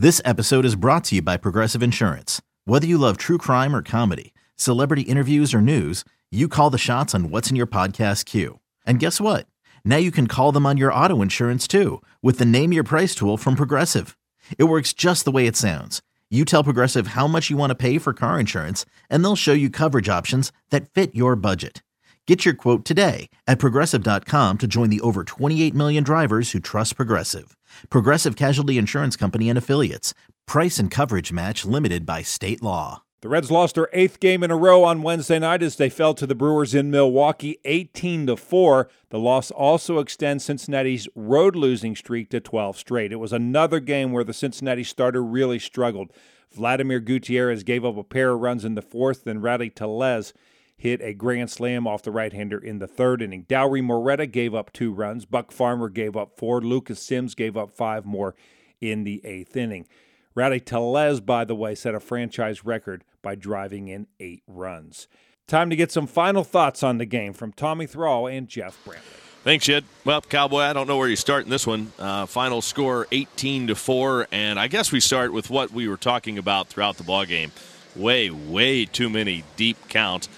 This episode is brought to you by Progressive Insurance. Whether you love true crime or comedy, celebrity interviews or news, you call the shots on what's in your podcast queue. And guess what? Now you can call them on your auto insurance too with the Name Your Price tool from Progressive. It works just the way it sounds. You tell Progressive how much you want to pay for car insurance, and they'll show you coverage options that fit your budget. Get your quote today at progressive.com to join the over 28 million drivers who trust Progressive. Progressive Casualty Insurance Company and Affiliates. Price and coverage match limited by state law. The Reds lost their eighth game in a row on Wednesday night as they fell to the Brewers in Milwaukee 18 to 4. The loss also extends Cincinnati's road losing streak to 12 straight. It was another game where the Cincinnati starter really struggled. Vladimir Gutierrez gave up a pair of runs in the fourth, then Rowdy Tellez hit a grand slam off the right hander in the third inning. Dauri Moreta gave up two runs. Buck Farmer gave up four. Lucas Sims gave up five more in the eighth inning. Rowdy Tellez, by the way, set a franchise record by driving in eight runs. Time to get some final thoughts on the game from Tommy Thrall and Jeff Brantley. Thanks, Jed. Well, Cowboy, I don't know where you start in this one. Uh, final score 18 to 4, and I guess we start with what we were talking about throughout the ball game. Way, way too many deep counts.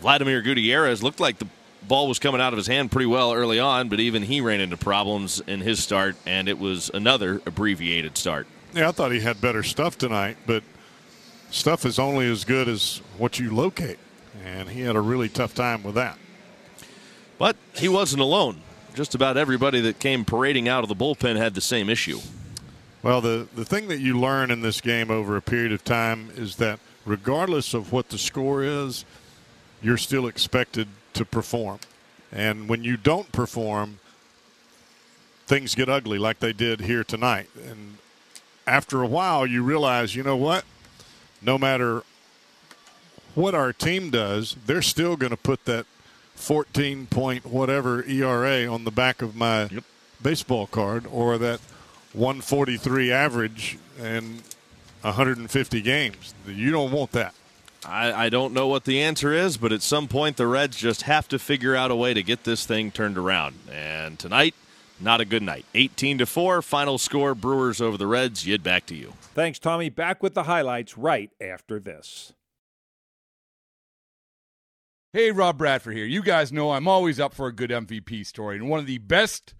Vladimir Gutierrez looked like the ball was coming out of his hand pretty well early on, but even he ran into problems in his start, and it was another abbreviated start. Yeah, I thought he had better stuff tonight, but stuff is only as good as what you locate, and he had a really tough time with that. But he wasn't alone. Just about everybody that came parading out of the bullpen had the same issue. Well, the, the thing that you learn in this game over a period of time is that regardless of what the score is, you're still expected to perform. And when you don't perform, things get ugly like they did here tonight. And after a while, you realize, you know what? No matter what our team does, they're still going to put that 14 point whatever ERA on the back of my yep. baseball card or that 143 average and 150 games. You don't want that. I, I, don't know what the answer is, but at some point the Reds just have to figure out a way to get this thing turned around. And tonight, not a good night. 18 to 4, final score Brewers over the Reds. Yid back to you. Thanks, Tommy. Back with the highlights right after this. Hey, Rob Bradford here. You guys know I'm always up for a good MVP story, and one of the best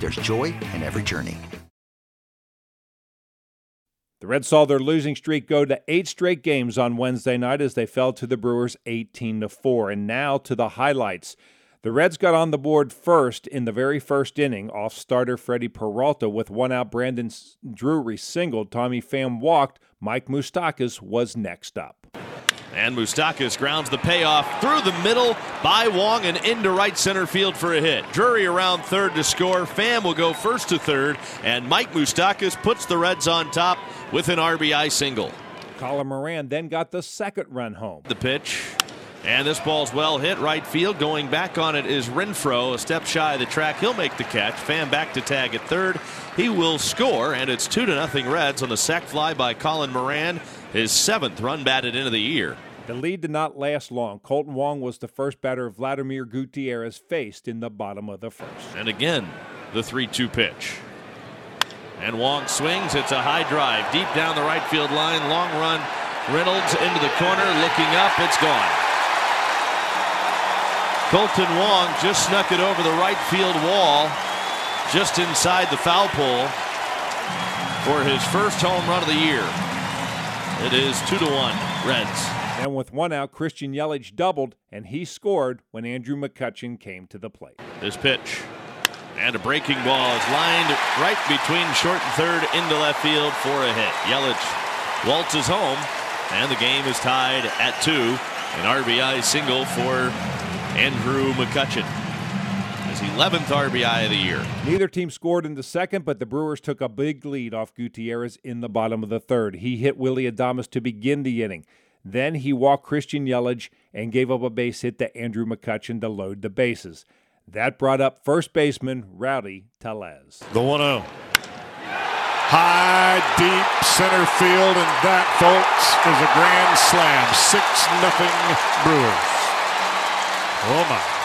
there's joy in every journey. The Reds saw their losing streak go to eight straight games on Wednesday night as they fell to the Brewers 18 to 4. And now to the highlights. The Reds got on the board first in the very first inning off starter Freddie Peralta with one out. Brandon Drury singled. Tommy Pham walked. Mike Moustakas was next up. And Moustakas grounds the payoff through the middle by Wong and into right center field for a hit. Drury around third to score. Pham will go first to third, and Mike Moustakas puts the Reds on top with an RBI single. Colin Moran then got the second run home. The pitch. And this ball's well hit right field. Going back on it is Renfroe, a step shy of the track. He'll make the catch. Pham back to tag at third. He will score, and it's two to nothing Reds on the sac fly by Colin Moran, his seventh run batted into the year. The lead did not last long. Kolten Wong was the first batter Vladimir Gutierrez faced in the bottom of the first. And again, the 3 2 pitch. And Wong swings. It's a high drive deep down the right field line. Long run. Reynolds into the corner. Looking up. It's gone. Kolten Wong just snuck it over the right field wall, just inside the foul pole for his first home run of the year. It is two to one, Reds. And with one out, Christian Yelich doubled, and he scored when Andrew McCutchen came to the plate. This pitch. And a breaking ball is lined right between short and third into left field for a hit. Yelich waltzes home, and the game is tied at two. An RBI single for Andrew McCutchen. His 11th RBI of the year. Neither team scored in the second, but the Brewers took a big lead off Gutierrez in the bottom of the third. He hit Willie Adames to begin the inning. Then he walked Christian Yelich and gave up a base hit to Andrew McCutchen to load the bases. That brought up first baseman Rowdy Tellez. The 1 0. High, deep center field, and that, folks, is a grand slam. 6 0 Brewers. Oh my.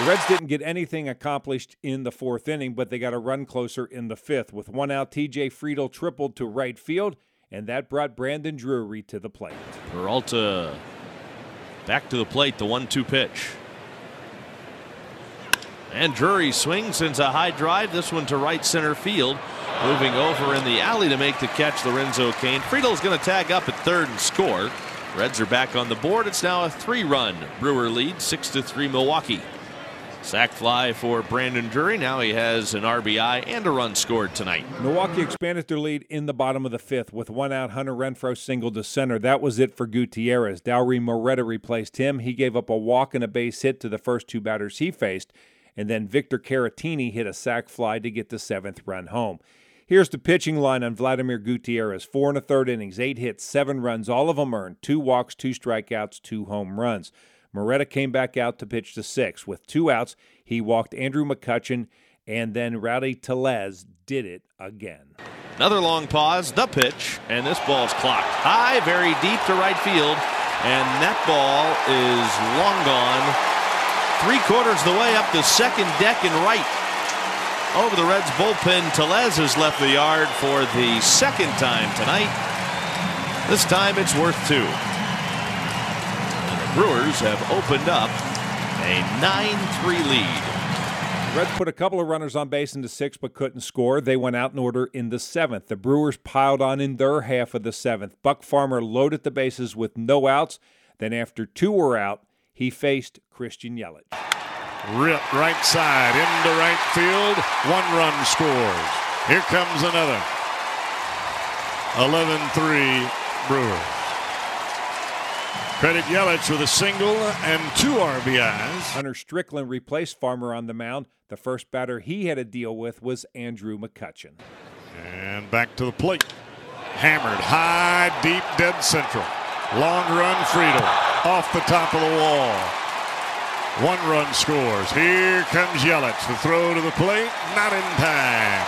The Reds didn't get anything accomplished in the fourth inning, but they got a run closer in the fifth. With one out, TJ Friedl tripled to right field, and that brought Brandon Drury to the plate. Peralta back to the plate, the one two pitch. And Drury swings, sends a high drive, this one to right center field. Moving over in the alley to make the catch, Lorenzo Cain. Friedl's going to tag up at third and score. Reds are back on the board. It's now a three-run Brewer lead, six to three Milwaukee. Sac fly for Brandon Drury. Now he has an RBI and a run scored tonight. Milwaukee expanded their lead in the bottom of the fifth with one out. Hunter Renfroe singled to center. That was it for Gutierrez. Dauri Moreta replaced him. He gave up a walk and a base hit to the first two batters he faced, and then Victor Caratini hit a sac fly to get the seventh run home. Here's the pitching line on Vladimir Gutierrez. Four and a third innings, eight hits, seven runs, all of them earned, two walks, two strikeouts, two home runs. Moreta came back out to pitch the six. With two outs, he walked Andrew McCutchen, and then Rowdy Tellez did it again. Another long pause, the pitch, and this ball's clocked high, very deep to right field, and that ball is long gone. Three quarters the way up the second deck and right over the Reds bullpen. Tellez has left the yard for the second time tonight. This time it's worth two. And the Brewers have opened up a 9-3 lead. The Reds put a couple of runners on base in the sixth but couldn't score. They went out in order in the seventh. The Brewers piled on in their half of the seventh. Buck Farmer loaded the bases with no outs. Then after two were out, he faced Christian Yelich. Rip right side into right field. One run scores. Here comes another. 11 3 Brewers. Credit Yelich with a single and two RBIs. Hunter Strickland replaced Farmer on the mound. The first batter he had to deal with was Andrew McCutchen. And back to the plate. Hammered high, deep, dead central. Long run, Friedl off the top of the wall. One run scores. Here comes Yelich. The throw to the plate, not in time.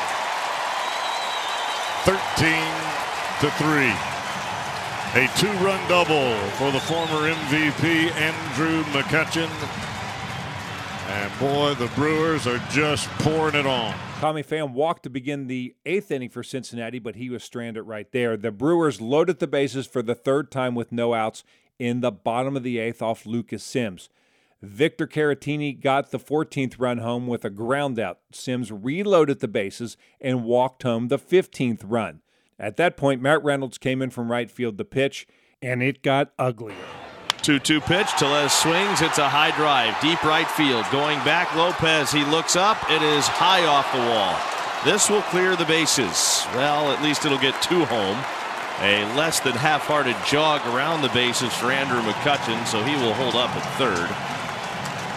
13 to 3. A two run double for the former MVP, Andrew McCutchen. And boy, the Brewers are just pouring it on. Tommy Pham walked to begin the eighth inning for Cincinnati, but he was stranded right there. The Brewers loaded the bases for the third time with no outs in the bottom of the eighth off Lucas Sims. Victor Caratini got the 14th run home with a groundout. Sims reloaded the bases and walked home the 15th run. At that point, Matt Reynolds came in from right field to pitch, and it got uglier. 2 2 pitch. Tellez swings. It's a high drive. Deep right field. Going back, Lopez. He looks up. It is high off the wall. This will clear the bases. Well, at least it'll get two home. A less than half hearted jog around the bases for Andrew McCutchen, so he will hold up at third.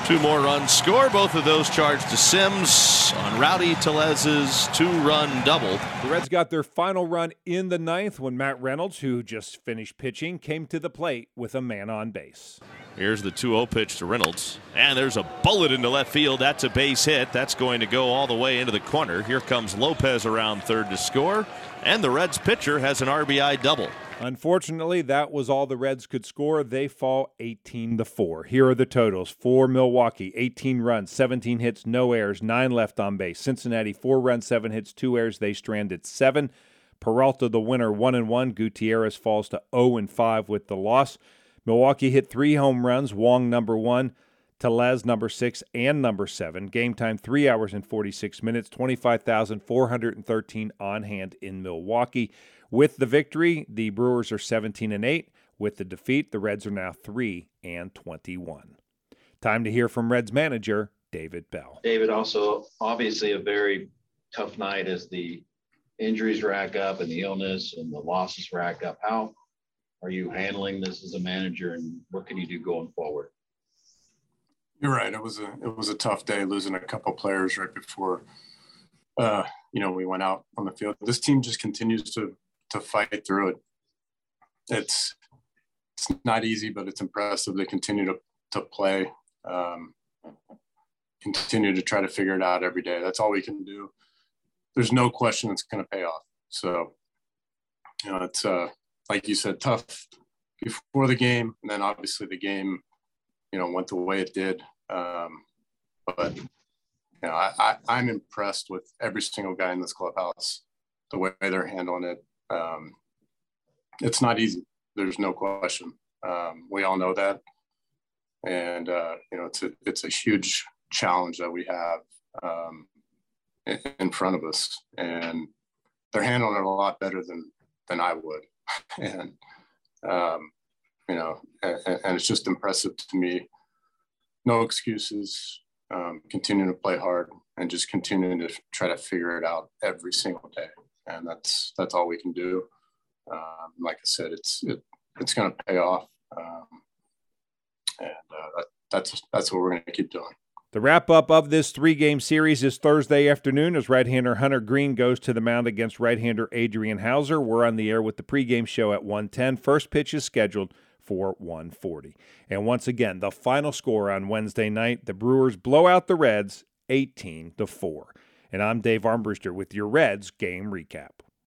Two more runs score, both of those charged to Sims on Rowdy Tellez's two run double. The Reds got their final run in the ninth when Matt Reynolds, who just finished pitching, came to the plate with a man on base. Here's the 2 0 pitch to Reynolds. And there's a bullet into left field. That's a base hit. That's going to go all the way into the corner. Here comes Lopez around third to score. And the Reds pitcher has an RBI double. Unfortunately, that was all the Reds could score. They fall 18 to 4. Here are the totals. For Milwaukee, 18 runs, 17 hits, no errors, 9 left on base. Cincinnati, 4 runs, 7 hits, 2 errors. They stranded 7. Peralta the winner 1 and 1. Gutierrez falls to 0 and 5 with the loss. Milwaukee hit 3 home runs, Wong number 1. Tellez number six and number seven. Game time three hours and 46 minutes, 25,413 on hand in Milwaukee. With the victory, the Brewers are 17 and 8. With the defeat, the Reds are now 3 and 21. Time to hear from Reds manager David Bell. David, also obviously a very tough night as the injuries rack up and the illness and the losses rack up. How are you handling this as a manager and what can you do going forward? You're right. It was a it was a tough day losing a couple players right before uh, you know we went out on the field. This team just continues to to fight through it. It's it's not easy, but it's impressive. They continue to to play, um, continue to try to figure it out every day. That's all we can do. There's no question it's going to pay off. So, you know, it's uh, like you said, tough before the game, and then obviously the game, you know, went the way it did. Um, but you know, I, I, I'm impressed with every single guy in this clubhouse, the way they're handling it um, it's not easy. There's no question. Um, we all know that, and uh, you know it's a it's a huge challenge that we have um, in, in front of us, and they're handling it a lot better than than I would, and um, you know, and, and, it's just impressive to me. No excuses. Um, continuing to play hard and just continuing to try to figure it out every single day and that's that's all we can do. Um, like I said, it's it, it's going to pay off, um, and uh, that, that's that's what we're going to keep doing. The wrap up of this three game series is Thursday afternoon as right hander Hunter Greene goes to the mound against right hander Adrian Houser. We're on the air with the pregame show at 110. First pitch is scheduled for 140. And once again, the final score on Wednesday night the Brewers blow out the Reds 18 to 4. And I'm Dave Armbruster with your Reds game recap.